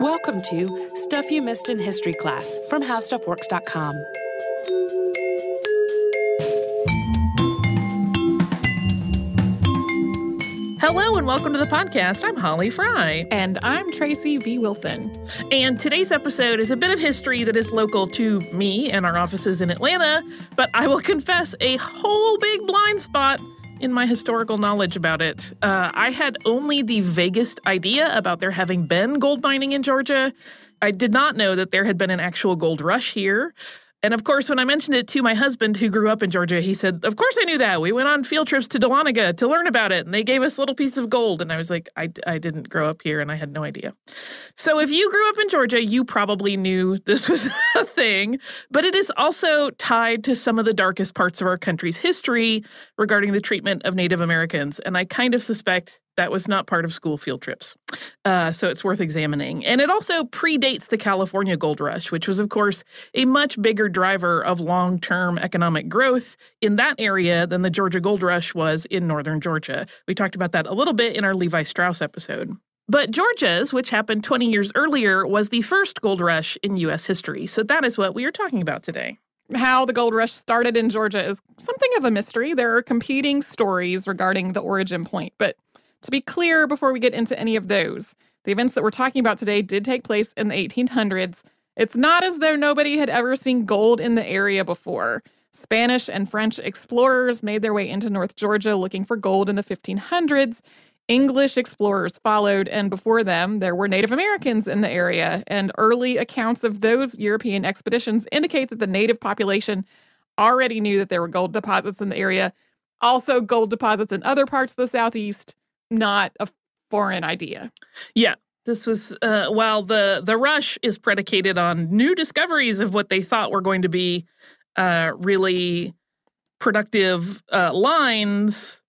Welcome to Stuff You Missed in History class from HowStuffWorks.com. Hello and welcome to the podcast. I'm Holly Fry. And I'm Tracy V. Wilson. And today's episode is a bit of history that is local to me and our offices in Atlanta, but I will confess a whole big blind spot in my historical knowledge about it. Uh, I had only the vaguest idea about there having been gold mining in Georgia. I did not know that there had been an actual gold rush here. And of course, when I mentioned it to my husband, who grew up in Georgia, he said, Of course I knew that. We went on field trips to Dahlonega to learn about it, and they gave us a little pieces of gold. And I was like, I, I didn't grow up here, and I had no idea. So if you grew up in Georgia, you probably knew this was a thing. But it is also tied to some of the darkest parts of our country's history regarding the treatment of Native Americans. And I kind of suspect that was not part of school field trips. Uh, so it's worth examining. And it also predates the California gold rush, which was, of course, a much bigger driver of long term economic growth in that area than the Georgia gold rush was in northern Georgia. We talked about that a little bit in our Levi Strauss episode. But Georgia's, which happened 20 years earlier, was the first gold rush in U.S. history. So that is what we are talking about today. How the gold rush started in Georgia is something of a mystery. There are competing stories regarding the origin point, but to be clear, before we get into any of those, the events that we're talking about today did take place in the 1800s. It's not as though nobody had ever seen gold in the area before. Spanish and French explorers made their way into North Georgia looking for gold in the 1500s. English explorers followed, and before them, there were Native Americans in the area. And early accounts of those European expeditions indicate that the native population already knew that there were gold deposits in the area, also gold deposits in other parts of the Southeast not a foreign idea. Yeah. This was uh, while the the rush is predicated on new discoveries of what they thought were going to be uh, really productive uh, lines.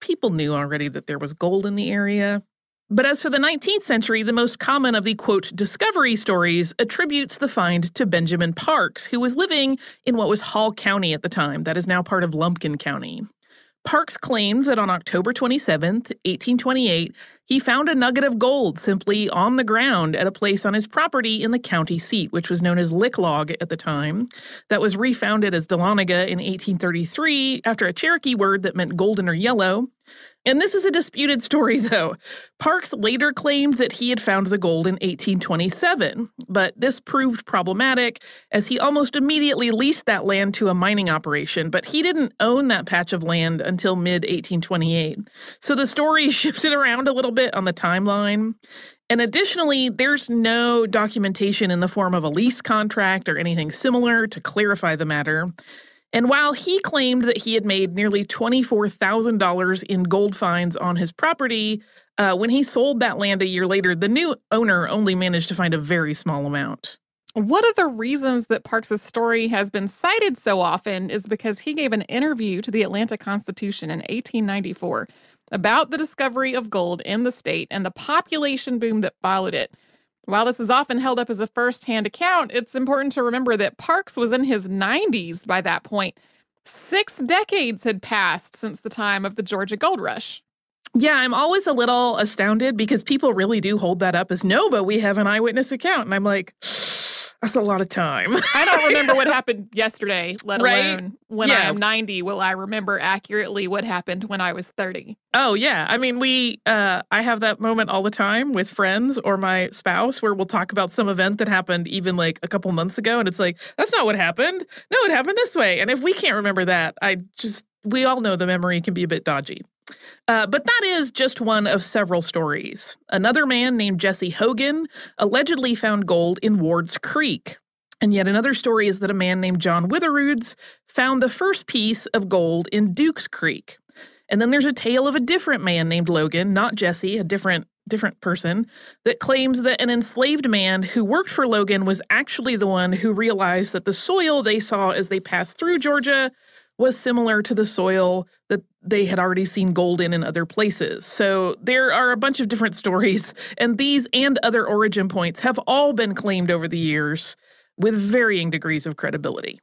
People knew already that there was gold in the area. But as for the 19th century, the most common of the quote discovery stories attributes the find to Benjamin Parks, who was living in what was Hall County at the time, that is now part of Lumpkin County. Parks claimed that on October 27, 1828, he found a nugget of gold simply on the ground at a place on his property in the county seat, which was known as Licklog at the time. That was refounded as Dahlonega in 1833 after a Cherokee word that meant golden or yellow. And this is a disputed story, though. Parks later claimed that he had found the gold in 1827, but this proved problematic as he almost immediately leased that land to a mining operation, but he didn't own that patch of land until mid 1828. So the story shifted around a little bit on the timeline. And additionally, there's no documentation in the form of a lease contract or anything similar to clarify the matter. And while he claimed that he had made nearly $24,000 in gold finds on his property, uh, when he sold that land a year later, the new owner only managed to find a very small amount. One of the reasons that Parks' story has been cited so often is because he gave an interview to the Atlanta Constitution in 1894 about the discovery of gold in the state and the population boom that followed it. While this is often held up as a first hand account, it's important to remember that Parks was in his 90s by that point. Six decades had passed since the time of the Georgia Gold Rush. Yeah, I'm always a little astounded because people really do hold that up as no, but we have an eyewitness account. And I'm like, that's a lot of time. I don't remember what happened yesterday, let right? alone when yeah. I am 90. Will I remember accurately what happened when I was 30? Oh, yeah. I mean, we, uh, I have that moment all the time with friends or my spouse where we'll talk about some event that happened even like a couple months ago. And it's like, that's not what happened. No, it happened this way. And if we can't remember that, I just, we all know the memory can be a bit dodgy. Uh, but that is just one of several stories. Another man named Jesse Hogan allegedly found gold in Ward's Creek. And yet another story is that a man named John Witheroods found the first piece of gold in Duke's Creek. And then there's a tale of a different man named Logan, not Jesse, a different different person, that claims that an enslaved man who worked for Logan was actually the one who realized that the soil they saw as they passed through Georgia was similar to the soil that they had already seen gold in in other places. So there are a bunch of different stories, and these and other origin points have all been claimed over the years with varying degrees of credibility.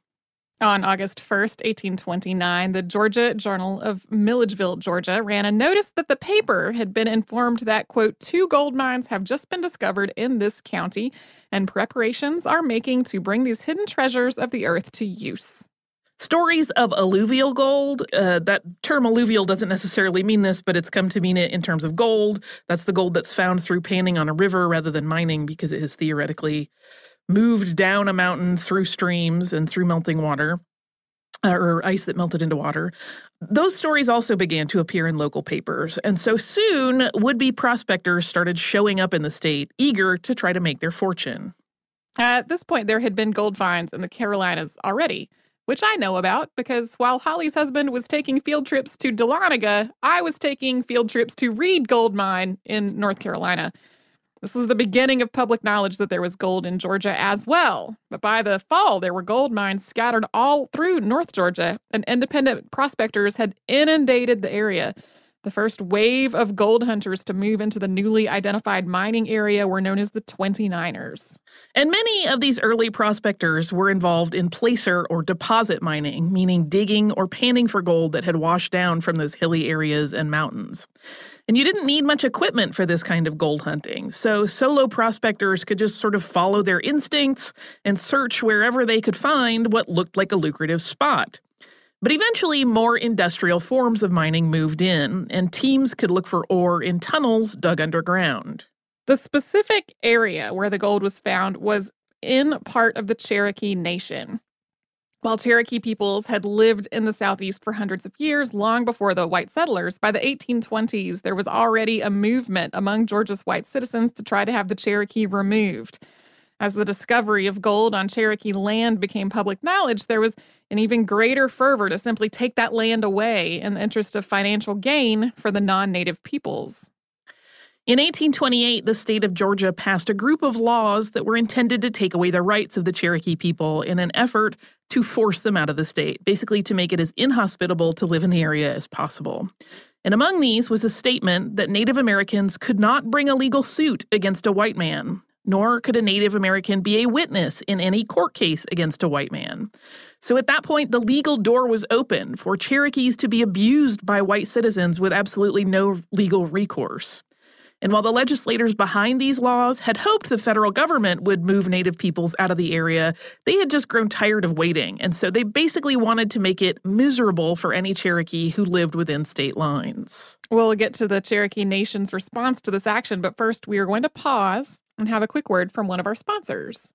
On August 1st, 1829, the Georgia Journal of Milledgeville, Georgia, ran a notice that the paper had been informed that, quote, two gold mines have just been discovered in this county, and preparations are making to bring these hidden treasures of the earth to use. Stories of alluvial gold. Uh, that term alluvial doesn't necessarily mean this, but it's come to mean it in terms of gold. That's the gold that's found through panning on a river rather than mining because it has theoretically moved down a mountain through streams and through melting water. Uh, or ice that melted into water. Those stories also began to appear in local papers, and so soon would be prospectors started showing up in the state, eager to try to make their fortune. At this point, there had been gold finds in the Carolinas already which I know about because while Holly's husband was taking field trips to Dahlonega, I was taking field trips to Reed Gold Mine in North Carolina. This was the beginning of public knowledge that there was gold in Georgia as well. But by the fall, there were gold mines scattered all through North Georgia, and independent prospectors had inundated the area. The first wave of gold hunters to move into the newly identified mining area were known as the 29ers. And many of these early prospectors were involved in placer or deposit mining, meaning digging or panning for gold that had washed down from those hilly areas and mountains. And you didn't need much equipment for this kind of gold hunting, so solo prospectors could just sort of follow their instincts and search wherever they could find what looked like a lucrative spot. But eventually, more industrial forms of mining moved in, and teams could look for ore in tunnels dug underground. The specific area where the gold was found was in part of the Cherokee Nation. While Cherokee peoples had lived in the Southeast for hundreds of years, long before the white settlers, by the 1820s, there was already a movement among Georgia's white citizens to try to have the Cherokee removed. As the discovery of gold on Cherokee land became public knowledge, there was an even greater fervor to simply take that land away in the interest of financial gain for the non native peoples. In 1828, the state of Georgia passed a group of laws that were intended to take away the rights of the Cherokee people in an effort to force them out of the state, basically to make it as inhospitable to live in the area as possible. And among these was a statement that Native Americans could not bring a legal suit against a white man, nor could a Native American be a witness in any court case against a white man. So at that point, the legal door was open for Cherokees to be abused by white citizens with absolutely no legal recourse. And while the legislators behind these laws had hoped the federal government would move Native peoples out of the area, they had just grown tired of waiting. And so they basically wanted to make it miserable for any Cherokee who lived within state lines. We'll get to the Cherokee Nation's response to this action, but first we are going to pause and have a quick word from one of our sponsors.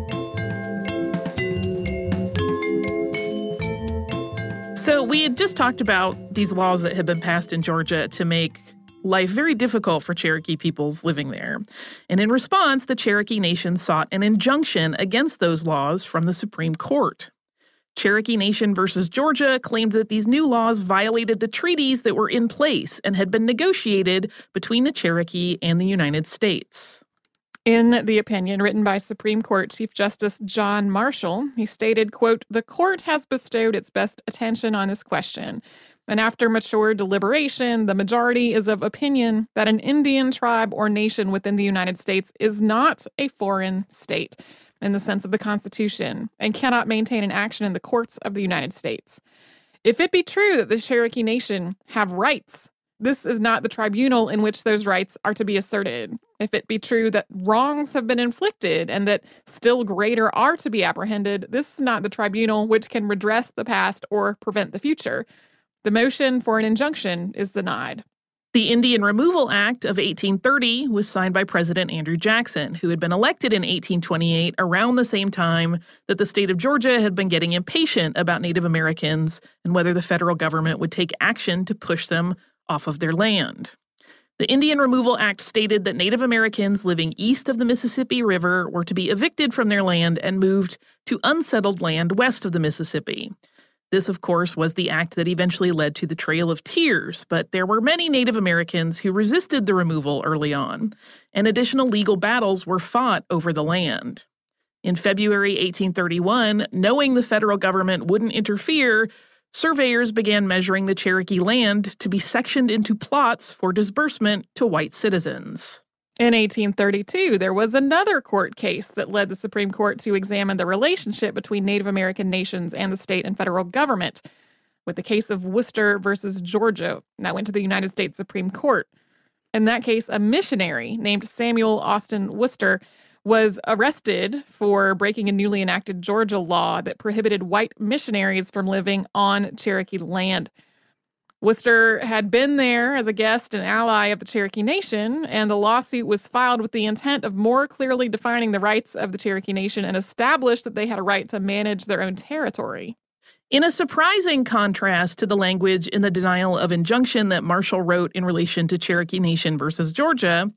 We had just talked about these laws that had been passed in Georgia to make life very difficult for Cherokee peoples living there. And in response, the Cherokee Nation sought an injunction against those laws from the Supreme Court. Cherokee Nation versus Georgia claimed that these new laws violated the treaties that were in place and had been negotiated between the Cherokee and the United States. In the opinion written by Supreme Court Chief Justice John Marshall, he stated, quote, "The court has bestowed its best attention on this question. And after mature deliberation, the majority is of opinion that an Indian tribe or nation within the United States is not a foreign state in the sense of the Constitution and cannot maintain an action in the courts of the United States. If it be true that the Cherokee Nation have rights, this is not the tribunal in which those rights are to be asserted. If it be true that wrongs have been inflicted and that still greater are to be apprehended, this is not the tribunal which can redress the past or prevent the future. The motion for an injunction is denied. The Indian Removal Act of 1830 was signed by President Andrew Jackson, who had been elected in 1828 around the same time that the state of Georgia had been getting impatient about Native Americans and whether the federal government would take action to push them off of their land. The Indian Removal Act stated that Native Americans living east of the Mississippi River were to be evicted from their land and moved to unsettled land west of the Mississippi. This, of course, was the act that eventually led to the Trail of Tears, but there were many Native Americans who resisted the removal early on, and additional legal battles were fought over the land. In February 1831, knowing the federal government wouldn't interfere, surveyors began measuring the Cherokee land to be sectioned into plots for disbursement to white citizens. In 1832, there was another court case that led the Supreme Court to examine the relationship between Native American nations and the state and federal government, with the case of Worcester versus Georgia. That went to the United States Supreme Court. In that case, a missionary named Samuel Austin Worcester was arrested for breaking a newly enacted Georgia law that prohibited white missionaries from living on Cherokee land. Worcester had been there as a guest and ally of the Cherokee Nation, and the lawsuit was filed with the intent of more clearly defining the rights of the Cherokee Nation and establish that they had a right to manage their own territory. In a surprising contrast to the language in the denial of injunction that Marshall wrote in relation to Cherokee Nation versus Georgia,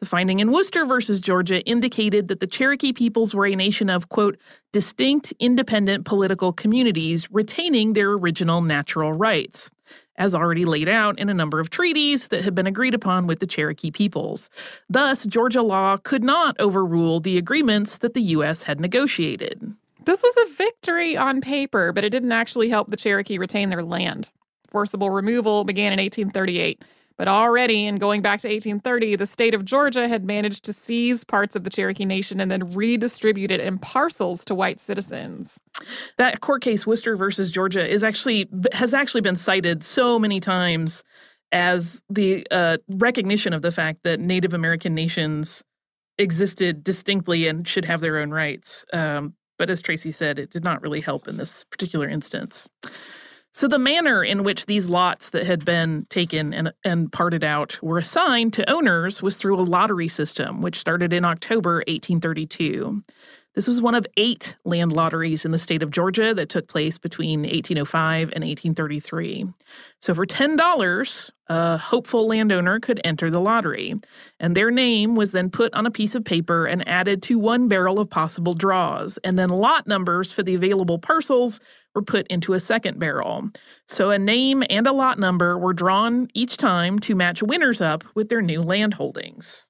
the finding in Worcester versus Georgia indicated that the Cherokee peoples were a nation of, quote, distinct independent political communities retaining their original natural rights as already laid out in a number of treaties that had been agreed upon with the Cherokee peoples. Thus, Georgia law could not overrule the agreements that the U.S. had negotiated. This was a victory on paper, but it didn't actually help the Cherokee retain their land. Forcible removal began in 1838. But already, in going back to 1830, the state of Georgia had managed to seize parts of the Cherokee Nation and then redistribute it in parcels to white citizens. That court case, Worcester versus Georgia, is actually has actually been cited so many times as the uh, recognition of the fact that Native American nations existed distinctly and should have their own rights. Um, but as Tracy said, it did not really help in this particular instance. So the manner in which these lots that had been taken and, and parted out were assigned to owners was through a lottery system, which started in October 1832. This was one of eight land lotteries in the state of Georgia that took place between 1805 and 1833. So, for $10, a hopeful landowner could enter the lottery, and their name was then put on a piece of paper and added to one barrel of possible draws, and then lot numbers for the available parcels were put into a second barrel. So, a name and a lot number were drawn each time to match winners up with their new land holdings.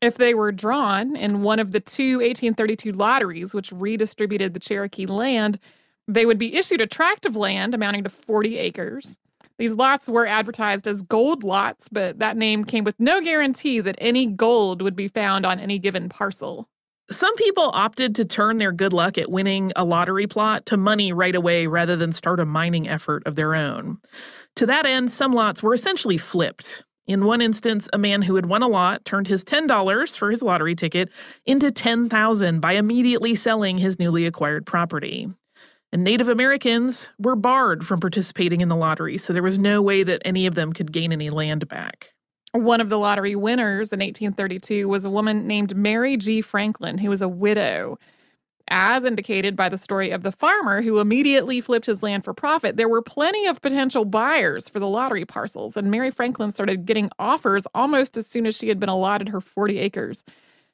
If they were drawn in one of the two 1832 lotteries, which redistributed the Cherokee land, they would be issued a tract of land amounting to 40 acres. These lots were advertised as gold lots, but that name came with no guarantee that any gold would be found on any given parcel. Some people opted to turn their good luck at winning a lottery plot to money right away rather than start a mining effort of their own. To that end, some lots were essentially flipped. In one instance, a man who had won a lot turned his $10 for his lottery ticket into 10,000 by immediately selling his newly acquired property. And Native Americans were barred from participating in the lottery, so there was no way that any of them could gain any land back. One of the lottery winners in 1832 was a woman named Mary G. Franklin, who was a widow as indicated by the story of the farmer who immediately flipped his land for profit, there were plenty of potential buyers for the lottery parcels, and Mary Franklin started getting offers almost as soon as she had been allotted her 40 acres.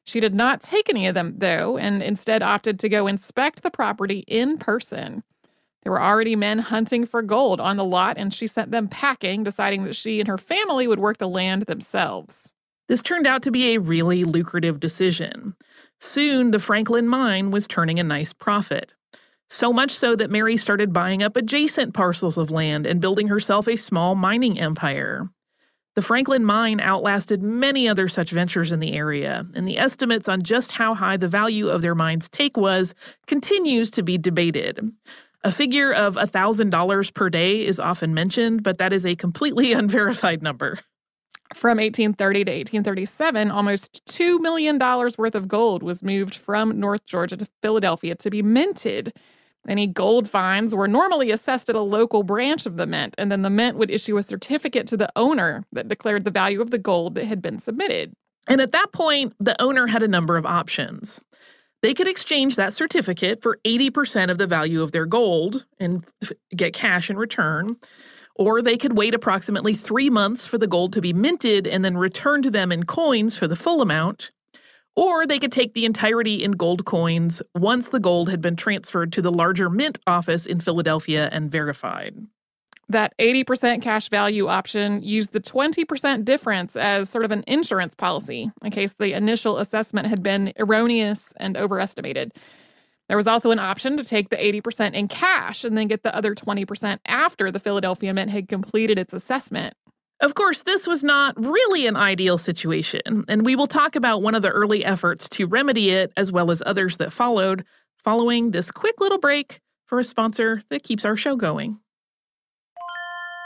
She did not take any of them, though, and instead opted to go inspect the property in person. There were already men hunting for gold on the lot, and she sent them packing, deciding that she and her family would work the land themselves. This turned out to be a really lucrative decision. Soon, the Franklin mine was turning a nice profit. So much so that Mary started buying up adjacent parcels of land and building herself a small mining empire. The Franklin mine outlasted many other such ventures in the area, and the estimates on just how high the value of their mine's take was continues to be debated. A figure of $1,000 per day is often mentioned, but that is a completely unverified number. From 1830 to 1837, almost $2 million worth of gold was moved from North Georgia to Philadelphia to be minted. Any gold finds were normally assessed at a local branch of the mint, and then the mint would issue a certificate to the owner that declared the value of the gold that had been submitted. And at that point, the owner had a number of options. They could exchange that certificate for 80% of the value of their gold and get cash in return. Or they could wait approximately three months for the gold to be minted and then return to them in coins for the full amount. Or they could take the entirety in gold coins once the gold had been transferred to the larger mint office in Philadelphia and verified. That 80% cash value option used the 20% difference as sort of an insurance policy in case the initial assessment had been erroneous and overestimated. There was also an option to take the 80% in cash and then get the other 20% after the Philadelphia Mint had completed its assessment. Of course, this was not really an ideal situation, and we will talk about one of the early efforts to remedy it as well as others that followed following this quick little break for a sponsor that keeps our show going.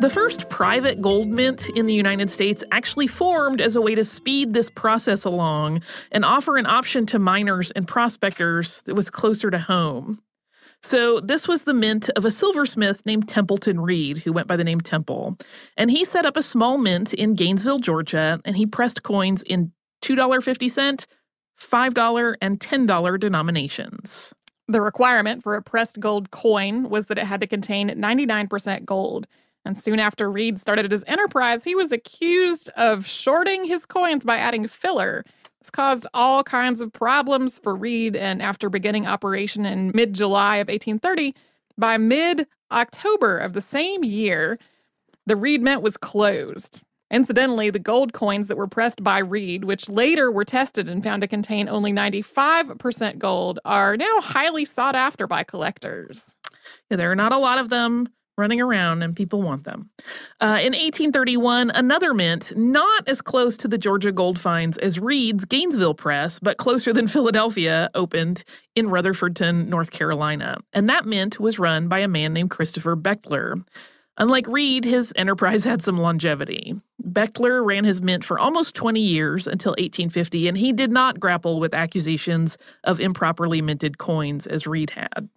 The first private gold mint in the United States actually formed as a way to speed this process along and offer an option to miners and prospectors that was closer to home. So, this was the mint of a silversmith named Templeton Reed, who went by the name Temple. And he set up a small mint in Gainesville, Georgia, and he pressed coins in $2.50, $5, and $10 denominations. The requirement for a pressed gold coin was that it had to contain 99% gold. And soon after Reed started his enterprise, he was accused of shorting his coins by adding filler. This caused all kinds of problems for Reed, and after beginning operation in mid July of 1830, by mid October of the same year, the Reed Mint was closed. Incidentally, the gold coins that were pressed by Reed, which later were tested and found to contain only 95% gold, are now highly sought after by collectors. Yeah, there are not a lot of them running around and people want them. Uh, in 1831, another mint, not as close to the Georgia gold finds as Reed's Gainesville Press, but closer than Philadelphia, opened in Rutherfordton, North Carolina. And that mint was run by a man named Christopher Bechtler. Unlike Reed, his enterprise had some longevity. Bechtler ran his mint for almost 20 years until 1850, and he did not grapple with accusations of improperly minted coins as Reed had.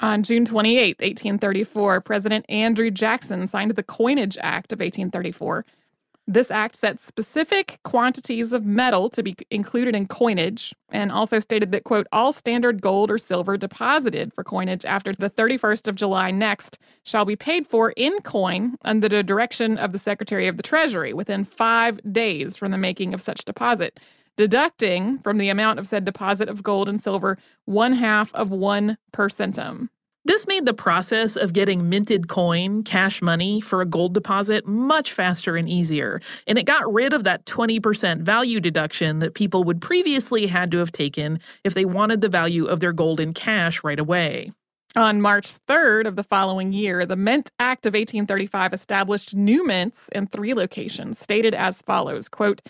On June 28, 1834, President Andrew Jackson signed the Coinage Act of 1834. This act set specific quantities of metal to be included in coinage and also stated that, quote, all standard gold or silver deposited for coinage after the 31st of July next shall be paid for in coin under the direction of the Secretary of the Treasury within five days from the making of such deposit, deducting from the amount of said deposit of gold and silver one half of one per centum. This made the process of getting minted coin, cash money, for a gold deposit much faster and easier, and it got rid of that 20% value deduction that people would previously had to have taken if they wanted the value of their gold in cash right away. On March 3rd of the following year, the Mint Act of 1835 established new mints in three locations, stated as follows quote,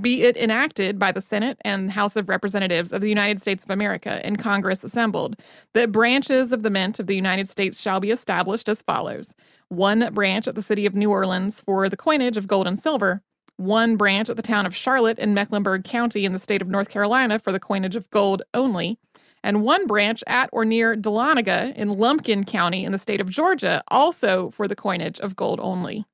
be it enacted by the Senate and House of Representatives of the United States of America in Congress assembled, that branches of the Mint of the United States shall be established as follows one branch at the city of New Orleans for the coinage of gold and silver, one branch at the town of Charlotte in Mecklenburg County in the state of North Carolina for the coinage of gold only, and one branch at or near Dahlonega in Lumpkin County in the state of Georgia, also for the coinage of gold only.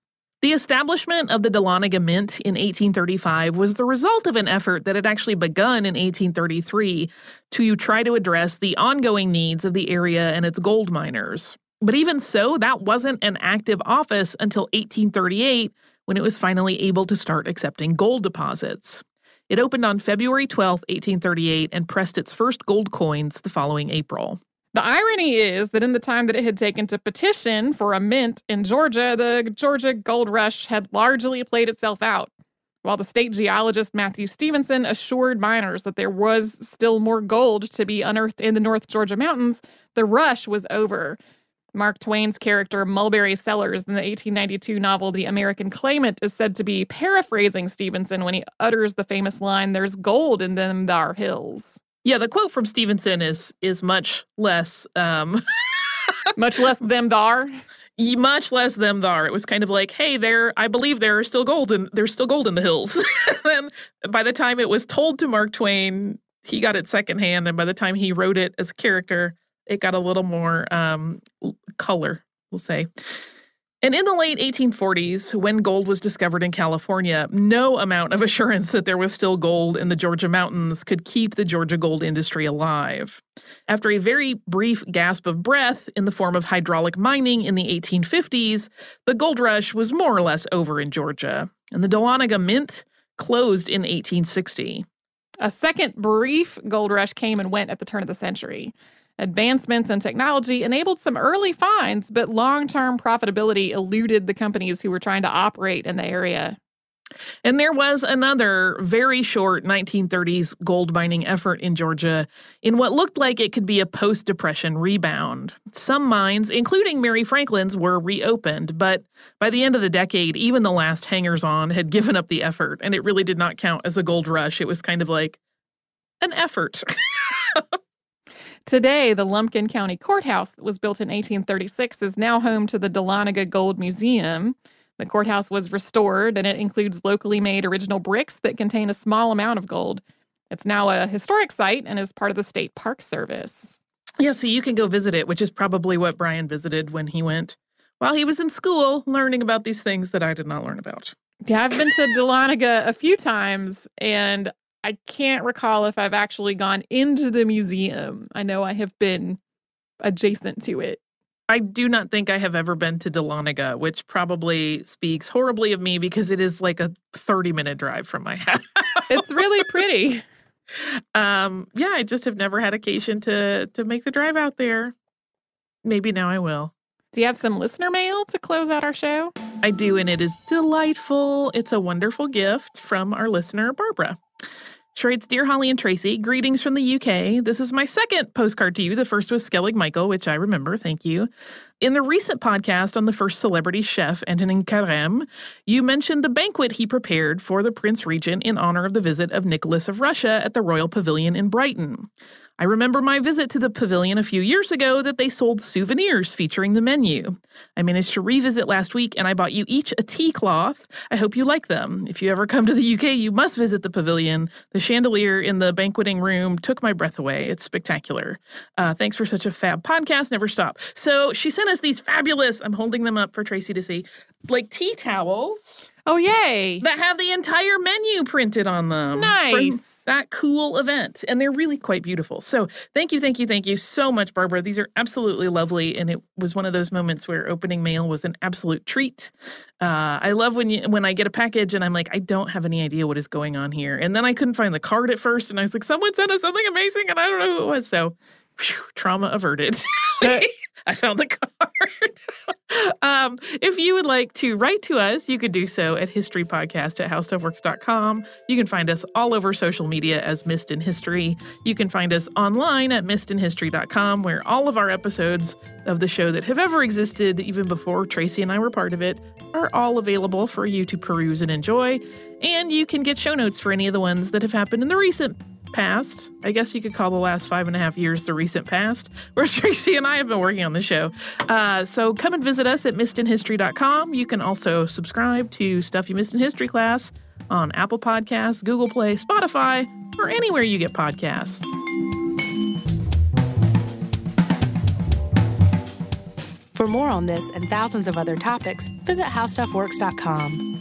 The establishment of the Dahlonega Mint in 1835 was the result of an effort that had actually begun in 1833 to try to address the ongoing needs of the area and its gold miners. But even so, that wasn't an active office until 1838 when it was finally able to start accepting gold deposits. It opened on February 12, 1838, and pressed its first gold coins the following April. The irony is that in the time that it had taken to petition for a mint in Georgia, the Georgia gold rush had largely played itself out. While the state geologist Matthew Stephenson assured miners that there was still more gold to be unearthed in the North Georgia mountains, the rush was over. Mark Twain's character Mulberry Sellers in the 1892 novel The American Claimant is said to be paraphrasing Stephenson when he utters the famous line, There's gold in them thar hills. Yeah, the quote from Stephenson is is much less um much less them thar. Much less them thar. It was kind of like, hey, there I believe there are still gold and there's still gold in the hills. and by the time it was told to Mark Twain, he got it secondhand, and by the time he wrote it as a character, it got a little more um color, we'll say. And in the late 1840s, when gold was discovered in California, no amount of assurance that there was still gold in the Georgia mountains could keep the Georgia gold industry alive. After a very brief gasp of breath in the form of hydraulic mining in the 1850s, the gold rush was more or less over in Georgia, and the Dahlonega Mint closed in 1860. A second brief gold rush came and went at the turn of the century. Advancements in technology enabled some early finds, but long term profitability eluded the companies who were trying to operate in the area. And there was another very short 1930s gold mining effort in Georgia in what looked like it could be a post depression rebound. Some mines, including Mary Franklin's, were reopened, but by the end of the decade, even the last hangers on had given up the effort, and it really did not count as a gold rush. It was kind of like an effort. Today, the Lumpkin County Courthouse that was built in 1836 is now home to the Dahlonega Gold Museum. The courthouse was restored and it includes locally made original bricks that contain a small amount of gold. It's now a historic site and is part of the State Park Service. Yeah, so you can go visit it, which is probably what Brian visited when he went while he was in school learning about these things that I did not learn about. Yeah, I've been to Dahlonega a few times and I can't recall if I've actually gone into the museum. I know I have been adjacent to it. I do not think I have ever been to Dahlonega, which probably speaks horribly of me because it is like a 30 minute drive from my house. It's really pretty. um, yeah, I just have never had occasion to to make the drive out there. Maybe now I will. Do you have some listener mail to close out our show? I do, and it is delightful. It's a wonderful gift from our listener, Barbara. Writes, Dear Holly and Tracy, greetings from the UK. This is my second postcard to you. The first was Skellig Michael, which I remember. Thank you. In the recent podcast on the first celebrity chef, Antonin Carême, you mentioned the banquet he prepared for the Prince Regent in honor of the visit of Nicholas of Russia at the Royal Pavilion in Brighton. I remember my visit to the pavilion a few years ago that they sold souvenirs featuring the menu. I managed to revisit last week and I bought you each a tea cloth. I hope you like them. If you ever come to the UK, you must visit the pavilion. The chandelier in the banqueting room took my breath away. It's spectacular. Uh, thanks for such a fab podcast. Never stop. So she sent us these fabulous, I'm holding them up for Tracy to see, like tea towels. Oh, yay. That have the entire menu printed on them. Nice. That cool event. And they're really quite beautiful. So thank you, thank you, thank you so much, Barbara. These are absolutely lovely. And it was one of those moments where opening mail was an absolute treat. Uh, I love when you when I get a package and I'm like, I don't have any idea what is going on here. And then I couldn't find the card at first. And I was like, someone sent us something amazing and I don't know who it was. So whew, trauma averted. I found the card. um, if you would like to write to us, you could do so at historypodcast at howstuffworks.com. You can find us all over social media as Missed in History. You can find us online at missedinhistory.com, where all of our episodes of the show that have ever existed, even before Tracy and I were part of it, are all available for you to peruse and enjoy. And you can get show notes for any of the ones that have happened in the recent past. I guess you could call the last five and a half years the recent past, where Tracy and I have been working on the show. Uh, so come and visit us at missedinhistory.com. You can also subscribe to Stuff You Missed in History class on Apple Podcasts, Google Play, Spotify, or anywhere you get podcasts. For more on this and thousands of other topics, visit howstuffworks.com.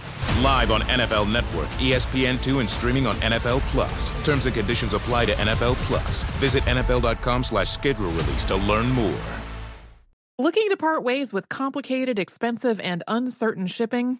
Live on NFL Network, ESPN2, and streaming on NFL Plus. Terms and conditions apply to NFL Plus. Visit NFL.com slash schedule release to learn more. Looking to part ways with complicated, expensive, and uncertain shipping?